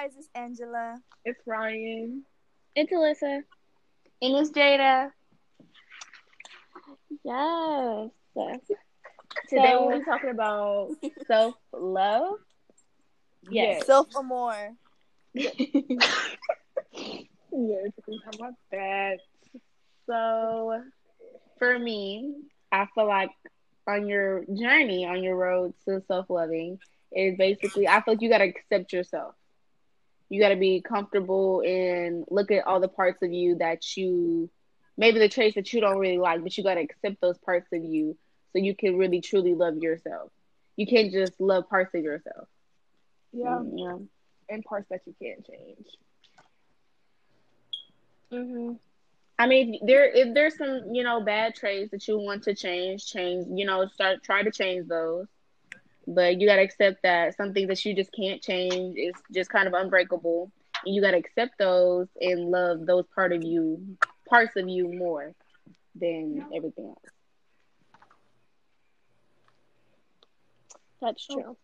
guys, it's Angela. It's Ryan. It's Alyssa. And it's Jada. Yes. Today So- we'll be talking about self love. Yes. Self Amore. Yes, we can talk about that. So, for me, I feel like on your journey, on your road to self loving, is basically, I feel like you got to accept yourself. You got to be comfortable and look at all the parts of you that you, maybe the traits that you don't really like, but you got to accept those parts of you so you can really truly love yourself. You can't just love parts of yourself. Yeah, You know? and parts that you can't change. hmm I mean, there if there's some you know bad traits that you want to change, change you know start try to change those, but you gotta accept that some things that you just can't change is just kind of unbreakable, and you gotta accept those and love those part of you, parts of you more than everything else. That's true.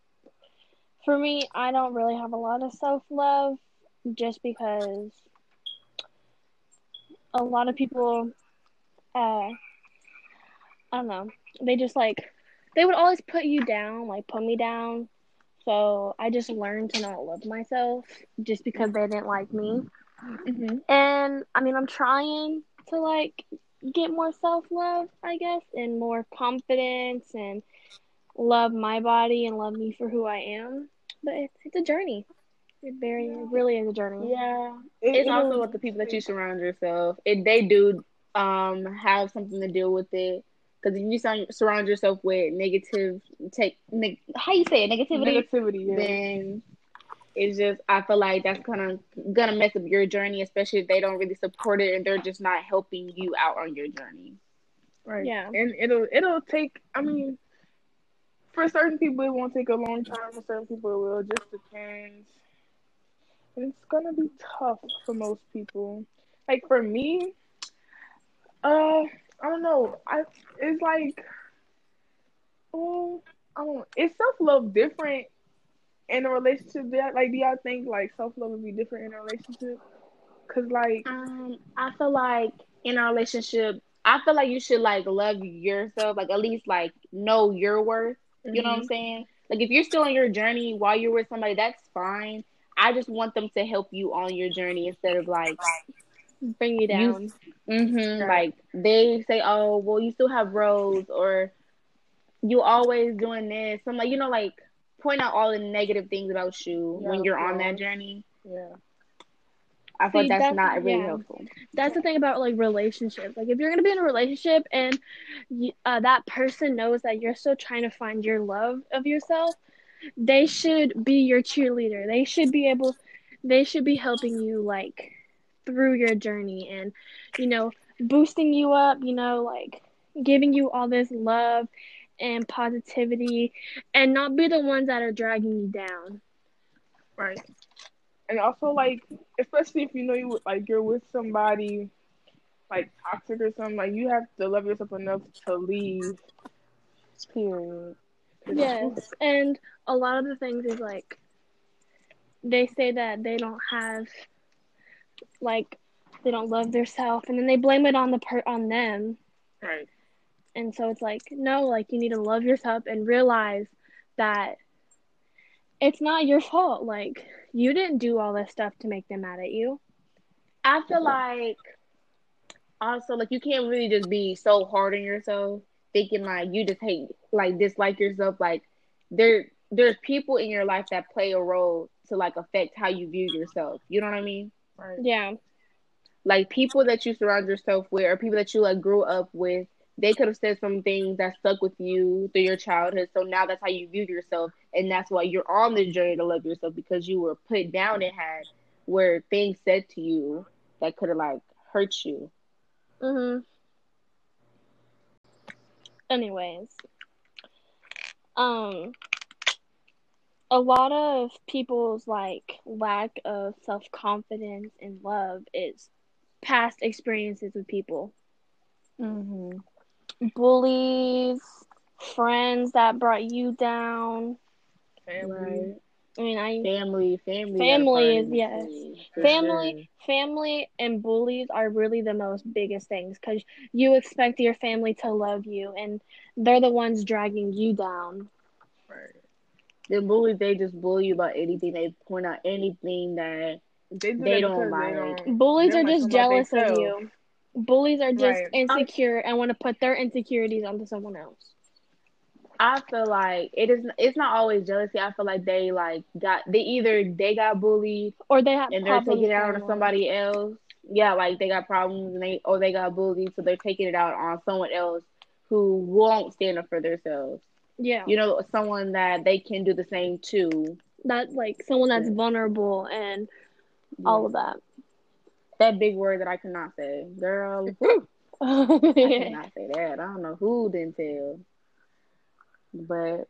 For me, I don't really have a lot of self love just because a lot of people, uh, I don't know, they just like, they would always put you down, like put me down. So I just learned to not love myself just because they didn't like me. Mm-hmm. And I mean, I'm trying to like get more self love, I guess, and more confidence and love my body and love me for who I am. But it's, it's a journey. It very, it really is a journey. Yeah, it's also with the people that you surround yourself. It they do um have something to do with it. Because if you surround- surround yourself with negative, take neg- how you say it, negativity, Negativity. Yeah. then it's just I feel like that's kind of gonna mess up your journey, especially if they don't really support it and they're just not helping you out on your journey. Right. Yeah. And it'll it'll take. I mean, for certain people it won't take a long time. For certain people it will. It just depends. And it's gonna be tough for most people. Like for me, uh, I don't know. I it's like, oh, I don't. Is self love different in a relationship? Do y'all- Like, do y'all think like self love would be different in a relationship? Cause like, Um, I feel like in a relationship, I feel like you should like love yourself, like at least like know your worth. You know what I'm saying? Like if you're still on your journey while you're with somebody, that's fine. I just want them to help you on your journey instead of like, Bring you down. mm-hmm, Right. like they say, oh, well, you still have roads, or you always doing this. I'm like, you know, like point out all the negative things about you Yeah, when you're on that journey. yeah, I feel See, that's that's- not really yeah. helpful. That's the thing about like relationships. Like if you're gonna be in a relationship and uh, that person knows that you're still trying to find your love of yourself, they should be your cheerleader. They should be able, they should be helping you like through your journey and you know boosting you up. You know like giving you all this love and positivity, and not be the ones that are dragging you down. right. And also like, especially if you know you like you're with somebody like toxic or something, like you have to love yourself enough to leave. Period. Yes, and a lot of the things is like they say that they don't have like they don't love themselves, and then they blame it on the per on them, Right. and so it's like no, like you need to love yourself and realize that it's not your fault. Like you didn't do all this stuff to make them mad at you. I feel like also like you can't really just be so hard on yourself, thinking like you just hate like dislike yourself. Like there there's people in your life that play a role to like affect how you view yourself. You know what I mean? Right. Yeah, Like people that you surround yourself with or people that you like grew up with, they could have said some things that stuck with you through your childhood. So now that's how you view yourself and that's why you're on this journey to love yourself because you were put down and had where things said to you that could have like hurt you. Mhm. Anyways, um, a lot of people's like lack of self confidence and love is past experiences with people, Mm-hmm. bullies, friends that brought you down. Family. I mean, I family, family, Family is- yes. this too, for family family and bullies are really the most biggest things because you expect your family to love you and they're the ones dragging you down Right. Sure. The bullies, they just bully you about anything. They point out anything that They, do They that don't because like- they don't. bullies are just jealous of you bullies are just Right. insecure and want to put their insecurities onto someone else I feel like it is. It's not always jealousy. I feel like they like got they either they got bullied or they have and they're taking it out on somebody else. Yeah, like they got problems and they or they got bullied, so they're taking it out on someone else who won't stand up for themselves. Yeah You know, someone that they can do the same to. that like someone that's Yeah. vulnerable and all of that that big word that I cannot say, girl. I cannot say that. I don't know who didn't tell, but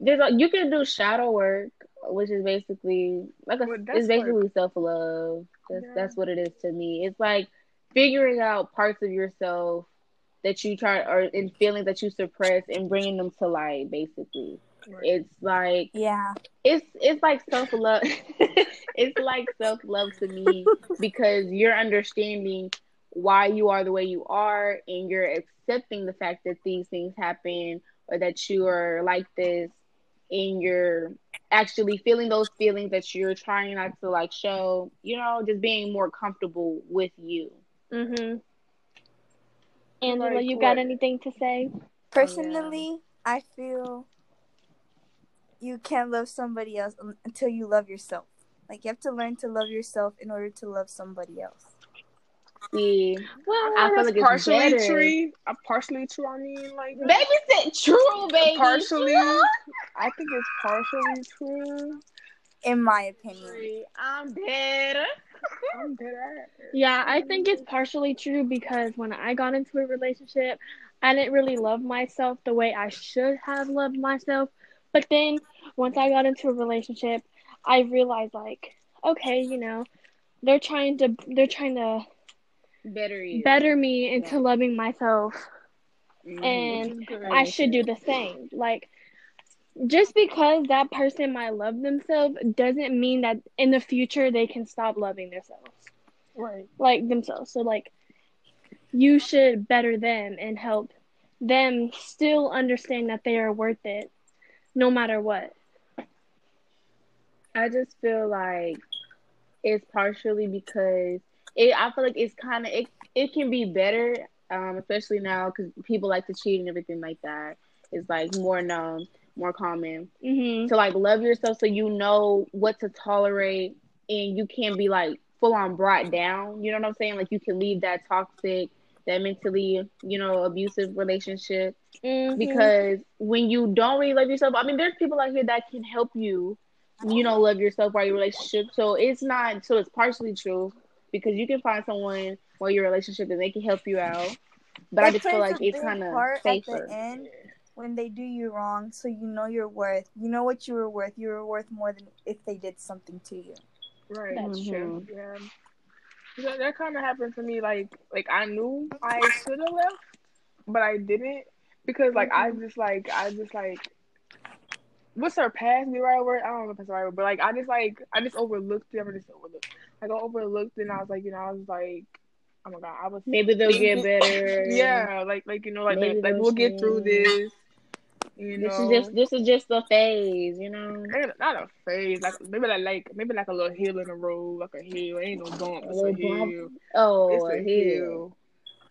there's a, you can do shadow work, which is basically like a, Well, it's basically self love. That's Yeah. that's what it is to me. It's like figuring out parts of yourself that you try or in feelings that you suppress and bringing them to light. Basically, Right. it's like Yeah. it's it's like self love. it's like self love to me because you're understanding why you are the way you are, and you're accepting the fact that these things happen or that you are like this, and you're actually feeling those feelings that you're trying not to like show. You know, just being more comfortable with you. mm-hmm angela Like you got what? anything to say Personally, I feel you can't love somebody else until you love yourself. Like you have to learn to love yourself in order to love somebody else. See, Well, I feel like it's partially better. true. Uh, partially true. I mean, like baby said true, baby. partially. I think it's partially true. In my opinion. I'm dead. I'm dead at it. Yeah, I think it's partially true because when I got into a relationship, I didn't really love myself the way I should have loved myself. But then once I got into a relationship, I realized like, okay, you know, they're trying to they're trying to Better you. better me into loving myself Mhm. and Which is good. I should do the same. Like just because that person might love themselves doesn't mean that in the future they can stop loving themselves. Right. like themselves. So like you should better them and help them still understand that they are worth it no matter what. I just feel like it's partially because it. I feel like it's kind of it. It can be better, um, especially now because people like to cheat and everything like that. It's like more known, more common Mhm. to like love yourself so you know what to tolerate and you can't be like full on brought down. You know what I'm saying? Like you can leave that toxic, that mentally, you know, abusive relationship Mhm. because when you don't really love yourself, I mean, there's people out here that can help you, you know, love yourself while your relationship. So it's not, so it's partially true because you can find someone while your relationship and they can help you out. But I just feel like it's kind of safer. At the end, when they do you wrong, so you know your worth. You know what you were worth. You were worth more than if they did something to you. Right. That's mm-hmm. true. Yeah. That, that kind of happened to me. Like, like I knew I should have left, but I didn't because, like, I mm-hmm. just like I just like what's surpassed me right word? I don't know if that's the right word, but like I just like I just overlooked it. I just overlooked. Like I overlooked it, and I was like, you know, I was like, oh my god, I was Maybe they'll get better. Yeah, like like you know, like Maybe like, like they'll we'll get through this. You know, This is just this is just a phase, you know. Not a phase, like maybe like like maybe like a little hill in the road, like a hill. Ain't no bump, it's a bump. hill. Oh, It's a a hill. hill.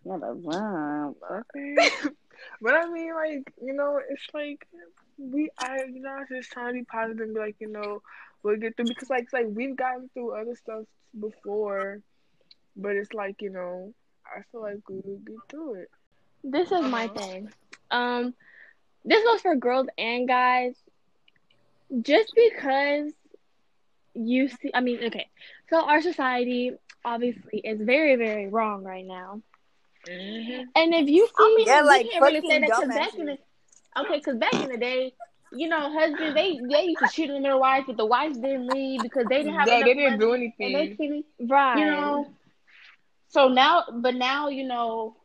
Not a bump. Okay. but I mean, like you know, it's like we, I, you know, just trying to be positive and be like, you know, we'll get through because like, it's like we've gotten through other stuff before, but it's like you know, I feel like we will get through it. This is my Uh-huh. thing. Um this goes for girls and guys. Just because you see I mean, okay. So our society obviously is very, very wrong right now. Mm-hmm. And if you see I mean, Yeah, like can't really say fucking that 'cause back in the okay, because back in the day, you know, husbands they they used to cheat on their wives, but the wives didn't leave because they didn't have Yeah, they didn't money, do and they anything. couldn't, right. you know. So now, but now you know,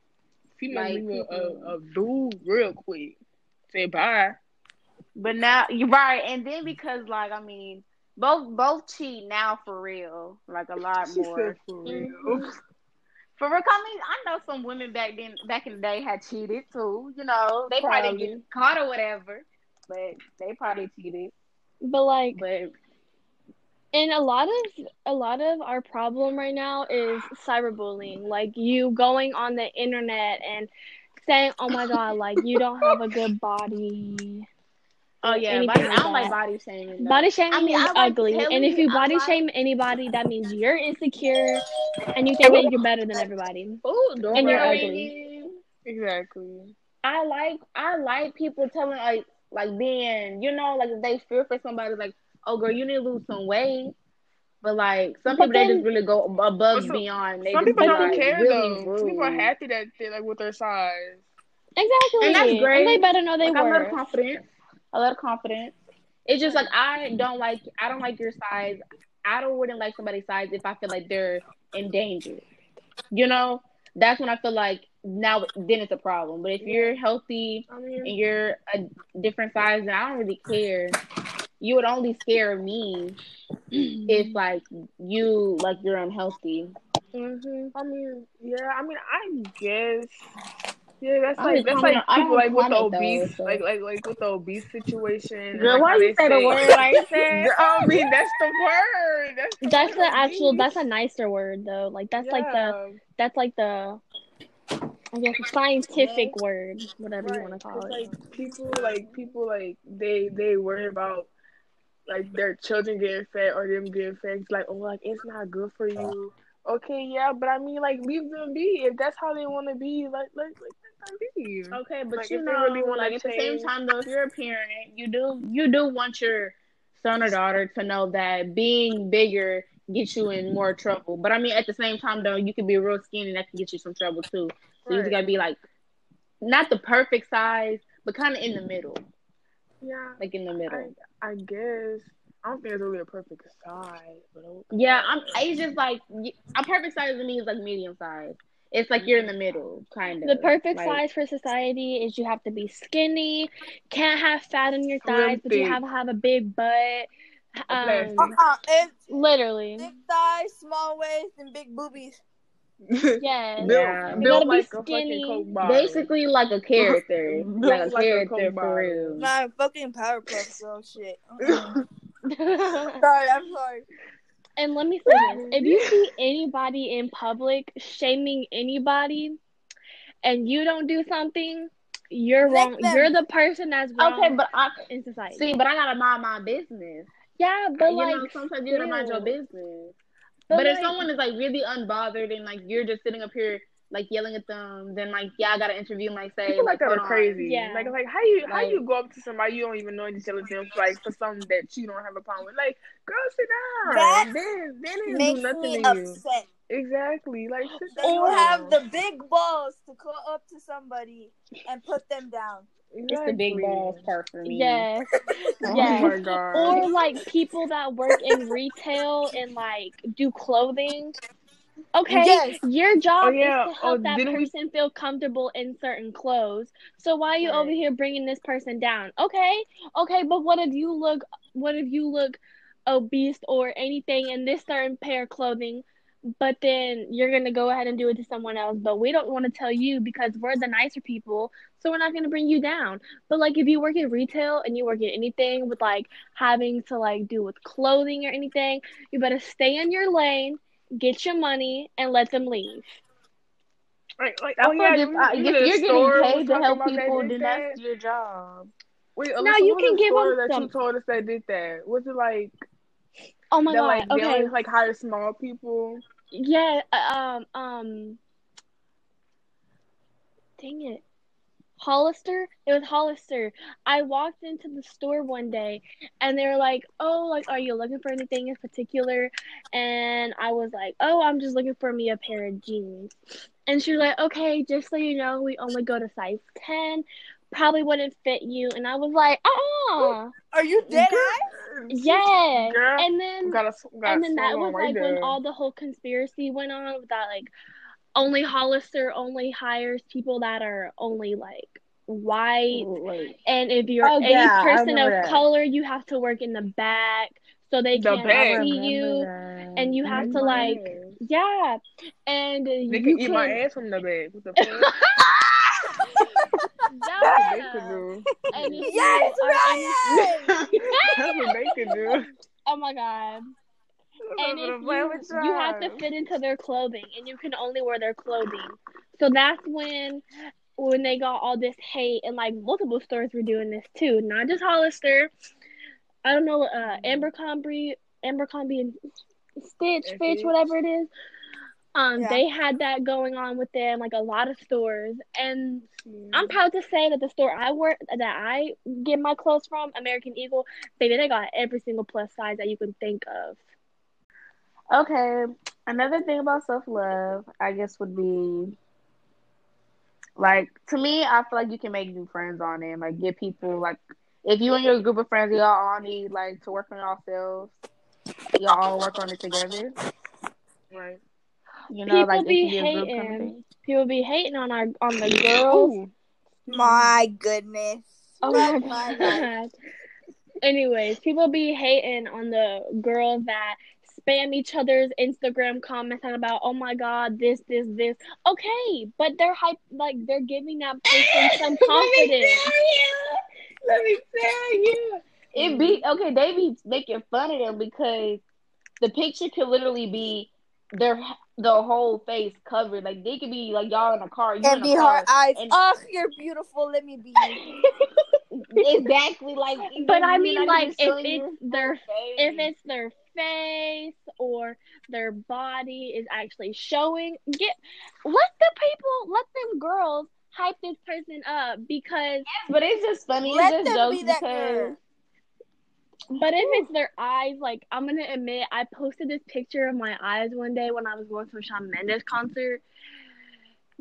Females like, leave a, a, a dude real quick. Say bye. But now you're right, and then because like I mean, both both cheat now for real, like a lot She more. said for real. Mhm. For real, I mean, I know some women back then, back in the day, had cheated too. You know, they probably, didn't Probably. get caught or whatever, but they probably cheated. But like, But and a lot of a lot of our problem right now is cyberbullying. Like you going on the internet and saying, "Oh my god, like you don't have a good body." oh yeah, anything body, like I don't like body shaming. though. Body shaming I mean, is like ugly, and if you you I body like- shame anybody, that means you're insecure and you think that you're better than everybody. Ooh, And you're right. ugly. Exactly. I like I like people telling like like being you know like if they fear for somebody like oh girl you need to lose some weight, but like some But people they just really go above But some- beyond. They Some just people don't like, care really though. Some people are happy that they like with their size. Exactly, And that's great. And they better know they Like, I love worth. confidence. I love confidence. It's just like I don't like I don't like your size. I don't wouldn't like somebody's size if I feel like they're in danger. You know, that's when I feel like now then it's a problem. But if you're healthy I mean, and you're a different size, then I don't really care. You would only scare me if like you like you're unhealthy. hmm I mean, yeah. I mean, I guess. Yeah, that's like that's like people like with the comment though, obese, so. like like like with the obese situation. Girl, like, why you say the word like that? I mean, that's the word. That's the, That's word, the actual. obese. That's a nicer word though. Like that's like the. That's like the. I guess scientific word, whatever you want to call it. like people, like people, like they they worry about like their children getting fat or them getting fat. It's like, oh, like it's not good for you. Okay, yeah, but I mean, like leave them be if that's how they want to be. Like, like, like let them be. Okay, but Like, you if they know, really wanna like at the same time, though, if you're a parent, you do you do want your son or daughter to know that being bigger gets you in more trouble. But I mean, at the same time, though, you can be real skinny, and that can get you some trouble too. So you just gotta be like, not the perfect size, but kind of in the middle, Yeah, like in the middle. I guess I don't think it's really a perfect size, but okay. Yeah, I'm. It's just like a perfect size to me is like medium size. It's like you're in the middle, kind of. The perfect like, size for society is you have to be skinny, can't have fat on your thighs, but you have to have a big butt. Um. Uh-uh. It's literally, big thighs, small waist, and big boobies. yes. Built, Yeah. built You gotta be like a skinny. fucking Coke bottle. Basically, like a character, like a like character Coke bottle. for real. Nah, fucking Powerpuff Girl shit. Sorry, I'm sorry. And let me say this: if you see anybody in public shaming anybody, and you don't do something, you're Lick wrong. them. You're the person that's wrong Okay, but I in society. see, but I gotta mind my business. yeah, but you like, know, sometimes you gotta mind your business. But But, if someone is like really unbothered and like you're just sitting up here like yelling at them, then like yeah, I gotta interview them. Like say People like that hold are crazy. Yeah. Like like how you how Like- you go up to somebody you don't even know and you tell them like for something that you don't have a problem with. Like, girl, sit down. That then then it Makes do nothing me to you. upset. Exactly. Like sit That you have the big balls to go up to somebody and put them down. It's the big Exactly. balls part for me. yes, Oh yes. my god. or like people that work in retail and like do clothing. Okay, Yes. your job Oh, yeah. is to help Oh, that didn't we- person feel comfortable in certain clothes. So why are you over here bringing this person down? Okay, okay, but what if you look? What if you look obese or anything in this certain pair of clothing? But then you're gonna go ahead and do it to someone else. But we don't want to tell you because we're the nicer people, so we're not gonna bring you down. But like if you work in retail and you work in anything with like having to like do with clothing or anything, you better stay in your lane, get your money, and let them leave. Like, like I oh feel yeah, like you- if, I, you if you're store getting paid to help people, did then that? that's your job. Wait, No, Alyssa, you can the give store them that some- you told us that did that. Was it like Oh my that? Like god. they Okay. only like hire small people. Yeah. uh, Um. Um. Dang it. Hollister? It was Hollister. I walked into the store one day and they were like, Oh, like, are you looking for anything in particular? And I was like, Oh, I'm just looking for me a pair of jeans. And she was like, Okay, just so you know, we only go to size 10. Probably wouldn't fit you. And I was like, oh, Are you dead Girl. Yeah. Girl, And then got a, got and then that was on right like when all the whole conspiracy went on with that like only Hollister only hires people that are only like white, Like, and if you're Oh, any yeah, person of that. color, you have to work in the back so they The can't see you. and you have to, like, Yeah, and They you can eat my ass from the bed. What the fuck? Yeah. That's what they could do. And if Yes, you are any- That's what they could do. oh my god. And if you, you have to fit into their clothing, and you can only wear their clothing. So that's when when they got all this hate, and like multiple stores were doing this too, not just Hollister. I don't know, uh, Abercrombie, Abercrombie and Stitch, And Fitch, Fitch. whatever it is. Um, Yeah. they had that going on with them, like a lot of stores, and Mm. I'm proud to say that the store I work that I get my clothes from, American Eagle, baby, they got every single plus size that you can think of. Okay, another thing about self love, I guess, would be like to me. I feel like you can make new friends on it, and, like get people like if you and your group of friends, y'all all need like to work on yourselves. Y'all all work on it together. Right. You know, People like be should be a group kind of hating. People be hating on our on the girls. Ooh. My goodness. Oh Love my god. Anyways, people be hating on the girls that spam each other's Instagram comments and about, oh my god, this, this, this. Okay, but they're hype like they're giving that person some confidence. Let me tell you. It be okay. They be making fun of them because the picture could literally be their the whole face covered. Like they could be like y'all in a car. You And in be a her car. eyes. and- Oh, you're beautiful. Let me be exactly like. But I mean, like, if it's their- face. if it's their face or their body is actually showing, get let the people, let them girls hype this person up because but it's just funny. Let it's just them jokes be that because. girl. But if it's their eyes, like I'm gonna admit, I posted this picture of my eyes one day when I was going to a Shawn Mendes concert,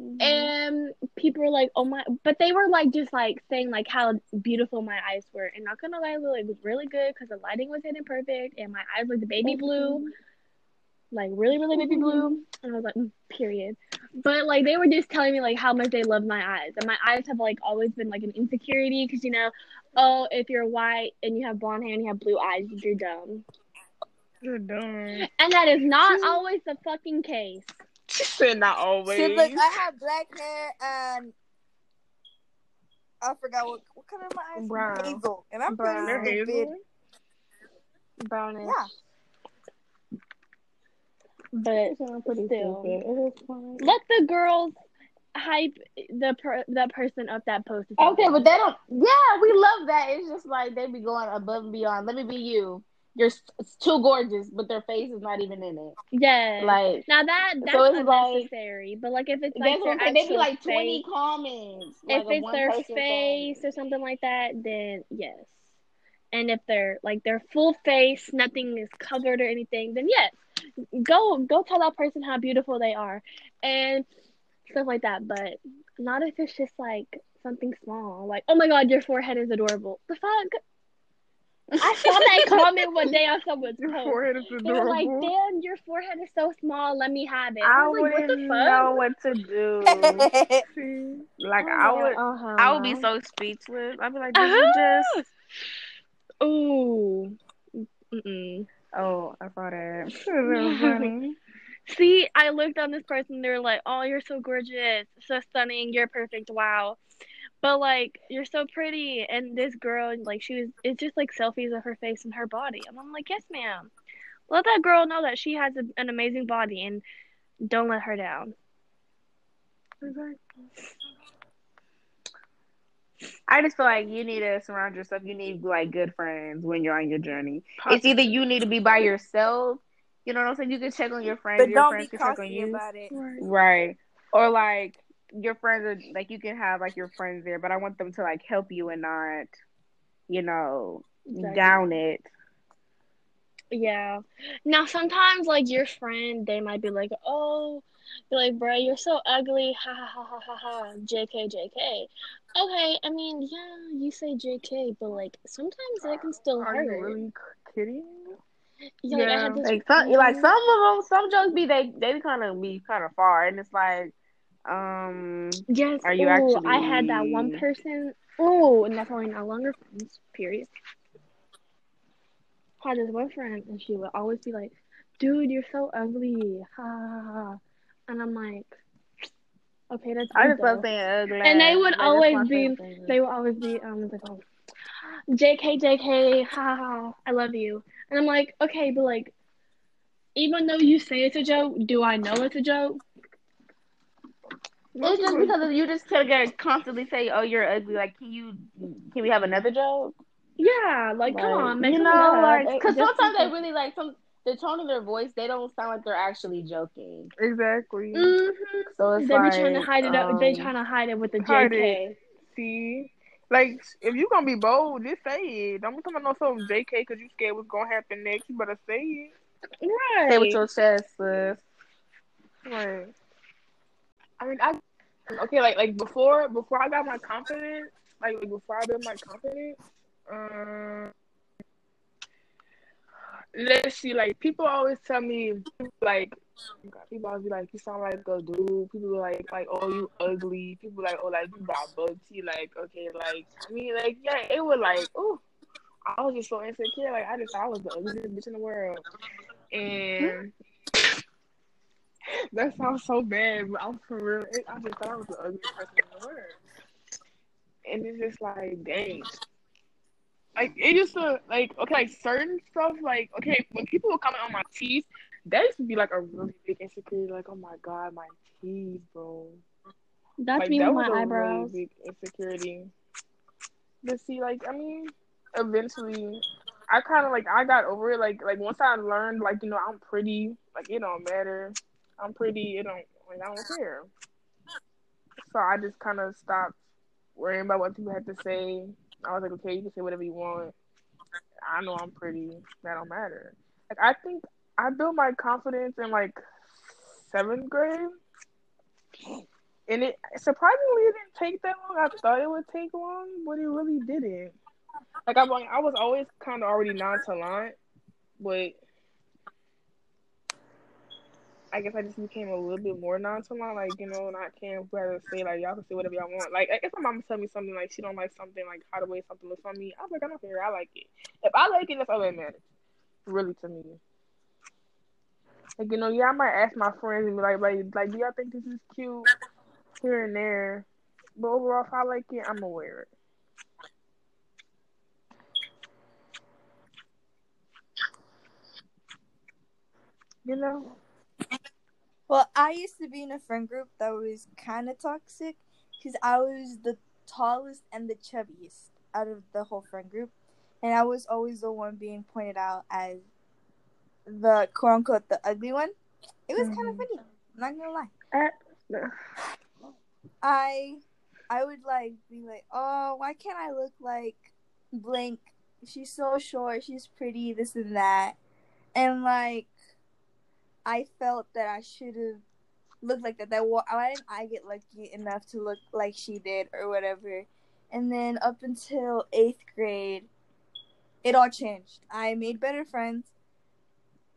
Mm-hmm. and people were like, "Oh my!" But they were like just like saying like how beautiful my eyes were, and not gonna lie, it was really good because the lighting was hitting perfect, and my eyes looked baby blue, like really really baby blue, and I was like, mm, period. But like they were just telling me like how much they love my eyes, and my eyes have like always been like an insecurity because you know, oh if you're white and you have blonde hair and you have blue eyes, you're dumb. You're dumb. And that is not always the fucking case. She said not always. See, look, I have black hair and I forgot what what color my eyes. Are. Brown. Hazel, and I'm Brown. Pretty stupid. Brownish. Yeah. But Sound pretty still. stupid. It is fine. let the girls hype the per- that person up that post. Okay, but they don't. Yeah, we love that. It's just like they be going above and beyond. Let me be you. You're it's too gorgeous, but their face is not even in it. yeah. Like now that that's So it's like- unnecessary. but like if it's like their I'm. They be like twenty face, comments. if like, of it's their face or something like that, then yes. And if they're like their full face, nothing is covered or anything, then yes, go go tell that person how beautiful they are and stuff like that. But not if it's just like something small, like oh my god, your forehead is adorable. The fuck. I saw that comment one day on someone's Your post. forehead is They were like, "Damn, your forehead is so small. Let me have it." I I was like, "What wouldn't the fuck?" know what to do. like Oh, I would, uh-huh. I would be so speechless. I'd be like, this is just. Ooh. Mm-mm. Oh, I saw that. Funny. See, I looked on this person. They were like, "Oh, you're so gorgeous, so stunning. You're perfect. Wow." But like, you're so pretty. And this girl, like, she was. It's just like selfies of her face and her body. And I'm like, "Yes, ma'am. Let that girl know that she has a, an amazing body, and don't let her down." I just feel like you need to surround yourself. You need like good friends when you're on your journey. It's either you need to be by yourself. You know what I'm saying? You can check on your friends. but your don't friends be can check on you. about it. Right. Or like your friends are like you can have like your friends there, but I want them to like help you and not, you know, Exactly. down it. Yeah. Now sometimes like your friend, they might be like, "Oh, be like, bro, you're so ugly." Ha ha ha ha ha ha. Jk Jk. Okay, I mean, yeah, you say Jk, but like sometimes that can still Are hurt. you really kidding? Yeah, like, I Yeah. had this. Like some, like some of them, some jokes be they they kind of be kind of far, and it's like, Um, Yes. Are you ooh, I had that one person. Oh, and that's why we're no longer friends. Period. Had this one friend, and she would always be like, "Dude, you're so ugly." Ha ha ha. ha." And I'm like, "Okay, that's I just love though." saying ugly. And they would Like, always be- They would always be um like, oh, "JK, JK, ha ha ha, I love you." And I'm like, "Okay, but like, even though you say it's a joke, do I know it's a joke?" It's just because you just can't constantly say, "Oh, you're ugly." Like, can you? Can we have another joke? Yeah, like, come on, make you know, up. like, because just sometimes they really like some the tone of their voice. They don't sound like they're actually joking. Exactly. Mhm. So it's They like be trying to hide it up. They um, trying to hide it with the JK. See, like if you gonna be bold, just say it. Don't be talking about no something JK because you scared what's gonna happen next. You better say it. Right. say with your chest, sis. Right. I mean, I okay. Like like before before I got my confidence, like, like before I built my confidence. Um, let's see. Like people always tell me like. People always be like, "You sound like a dude." People like, "Like, oh, you ugly." People like, "Oh, like you got buggy." Like, okay, like I mean, like yeah, it was like, oh, I was just so insecure. Like I just thought I was the ugliest bitch in the world, and that sounds so bad, but I'm for real. I just thought I was the ugliest person in the world, and it's just like, dang. Like it used to like okay, like certain stuff like okay, when people would comment on my teeth, that used to be like a really big insecurity. Like, oh my god, my teeth, bro. That's like me that with was my a eyebrows. really big insecurity. But see, like I mean, eventually, I kind of like I got over it. Like like once I learned, like you know, I'm pretty. Like it don't matter. I'm pretty. It don't like I don't care. So I just kind of stopped worrying about what people had to say. I was like, okay, you can say whatever you want. I know I'm pretty. That don't matter. Like I think I built my confidence in like seventh grade. And it surprisingly it didn't take that long. I thought it would take long, but it really didn't. Like I, I was always kind of already nonchalant, but I guess I just became a little bit more nonchalant. Like you know, not caring whether to say like y'all can say whatever y'all want. Like if my mom tell me something like she don't like something like how the way something looks on me, I'm like I don't care. I like it. If I like it, that's all that matters. Really to me. Like you know, yeah, I might ask my friends and be like, like, like, do y'all think this is cute? Here and there, but overall, if I like it, I'm gonna wear it. You know, Well, I used to be in a friend group that was kind of toxic because I was the tallest and the chubbiest out of the whole friend group, and I was always the one being pointed out as the quote unquote the ugly one. It was kind of Mhm. funny. I'm not gonna lie. Uh, I I would like be like, oh, why can't I look like Blink? She's so short. She's pretty. This and that, and like, I felt that I should have looked like that. That why why didn't I get lucky enough to look like she did or whatever? And then up until eighth grade, it all changed. I made better friends.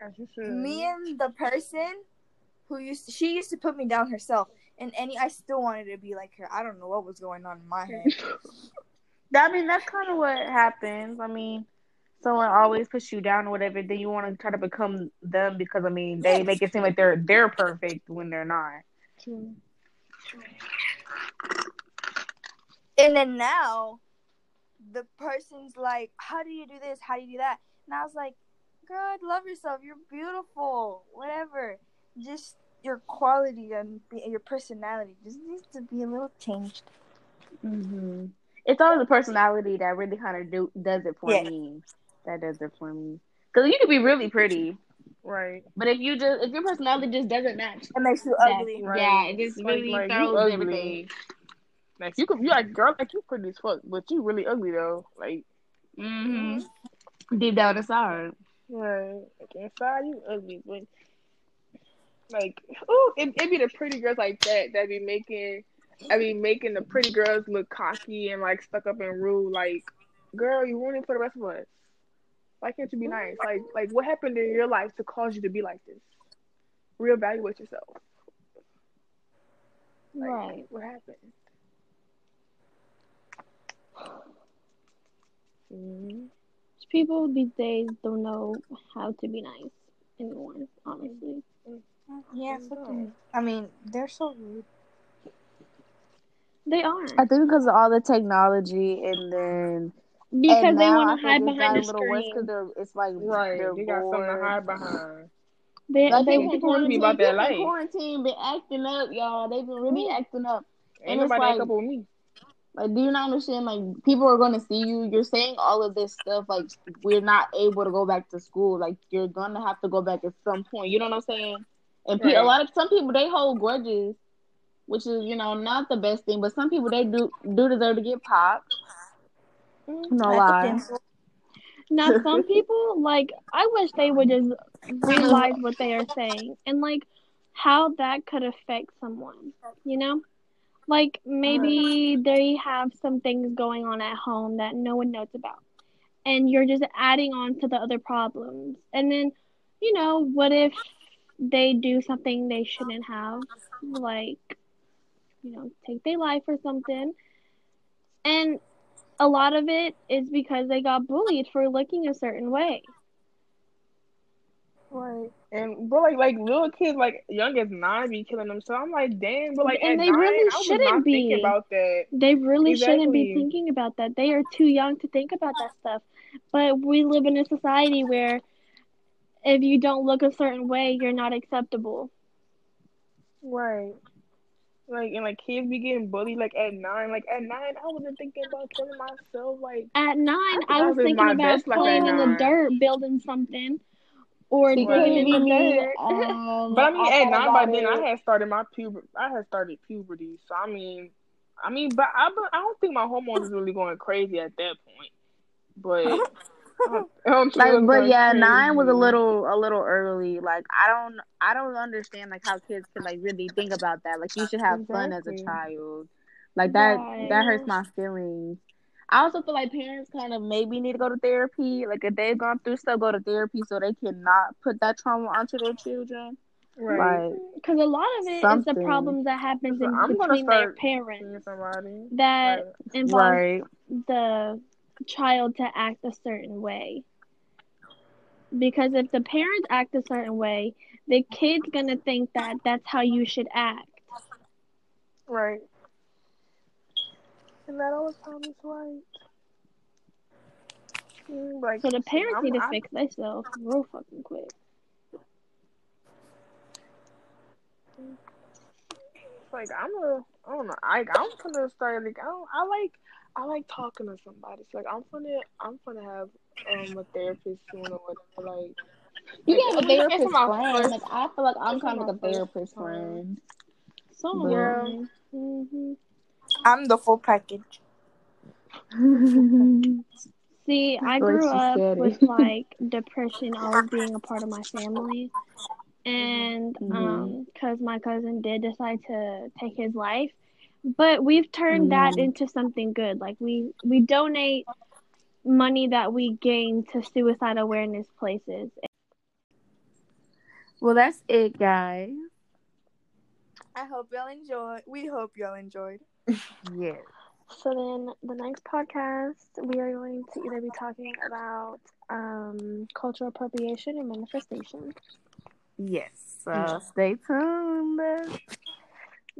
as you should. Me and the person who used to, she used to put me down herself. And any I still wanted to be like her. I don't know what was going on in my head. I mean, that's kind of what happens. I mean, someone always puts you down or whatever, then you want to try to become them because I mean, they Yes. make it seem like they're they're perfect when they're not. True. And then now, the person's like, "How do you do this? How do you do that?" And I was like, "Girl, love yourself. You're beautiful. Whatever. Just your quality and your personality just needs to be a little changed." hmm It's always the personality that really kind of do does it for Yeah. me. That does it for me. Because you could be really pretty, Right. but if you just if your personality just doesn't match, It makes you ugly. Right. yeah, it just Like- really like, throws ugly. everything. Like you could, you like girl, like you pretty as fuck, but you really ugly though. Like, hmm Deep down inside. right, like inside you ugly, but like, oh, it it be the pretty girls like that that be making, I be making the pretty girls look cocky and like stuck up and rude. Like, girl, you ruining it for the rest of us. Why can't you be mm-hmm. nice? Like, like what happened in your life to cause you to be like this? Reevaluate yourself. Like, Right. What happened? Mhm. People these days don't know how to be nice anymore, honestly. Mm-hmm. Yeah, fucking. Mm-hmm. I mean, they're so rude. They are. I think because of all the technology and then Because they want to hide behind the little worse screen. because they're it's like Right. they're They got something to hide behind. They, Like they, people in wanna be quarantine, about that people in life. quarantine been acting up, y'all. They've been really Mm. acting up. Ain't And it's nobody like- a couple with me. Like, do you not understand? Like, people are going to see you. You're saying all of this stuff. Like, we're not able to go back to school. Like, you're gonna have to go back at some point. You know what I'm saying? And pe- a lot of some people they hold grudges, which is you know not the best thing. But some people they do do deserve to get popped. Mm. No lie. now some people like I wish they would just realize what they are saying and like how that could affect someone. You know, like maybe they have some things going on at home that no one knows about, and you're just adding on to the other problems. And then, you know, what if they do something they shouldn't have, like you know, take their life or something. And a lot of it is because they got bullied for looking a certain way. Right. And bro, like like little kids, like young as nine, be killing them. So I'm like, damn, but like And they nine, really I shouldn't be. thinking about that. They really shouldn't be thinking about that. They are too young to think about that stuff. But we live in a society where if you don't look a certain way, you're not acceptable. Right. Like and like kids be getting bullied like at nine. Like at nine, I wasn't thinking about killing myself. Like At nine, I I, was was thinking about best life at playing in the dirt, building something, or See, Right. digging in the me, dirt. um, But I mean, I at nine by about then. I had started my puber. I had started puberty, so I mean, I mean, but I, but I don't think my hormones is really going crazy at that point. But I, I don't think it Like, but going yeah, nine was a little a little early. Like, I don't I don't understand like how kids can like really think about that. Like, you should have fun as a child. Like that Right. that hurts my feelings. I also feel like parents kind of maybe need to go to therapy. Like, if they've gone through stuff, go to therapy so they cannot put that trauma onto their children. Right. Like, Because a lot of it is Something. the problems that happens So in I'm gonna between their parents somebody. that Right. involve right. the child to act a certain way. Because if the parents act a certain way, the kid's gonna think that that's how you should act. Right. And that always sounds right. Mm, Like, So the parents I'm- need to I- fix themselves real fucking quick. like I'm a, I don't know. I I'm gonna start like I don't, I like I like talking to somebody. So like I'm gonna I'm gonna have um a therapist soon or whatever. Like You Like, can have a I mean, that's therapist friend. first- Like, I feel like I'm kind of like a therapist time. friend. So Yeah. hmm I'm the full package. See, I grew up with like depression always being a part of my family. And Mhm. um, because my cousin did decide to take his life, but we've turned that Mhm. into something good. Like we we donate money that we gain to suicide awareness places. Well, that's it, guys. I hope y'all enjoyed. We hope y'all enjoyed. Yes. So then the next podcast we are going to either be talking about um cultural appropriation and manifestation. Yes. So stay tuned.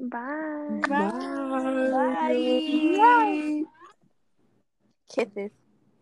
Bye. Bye. Kisses.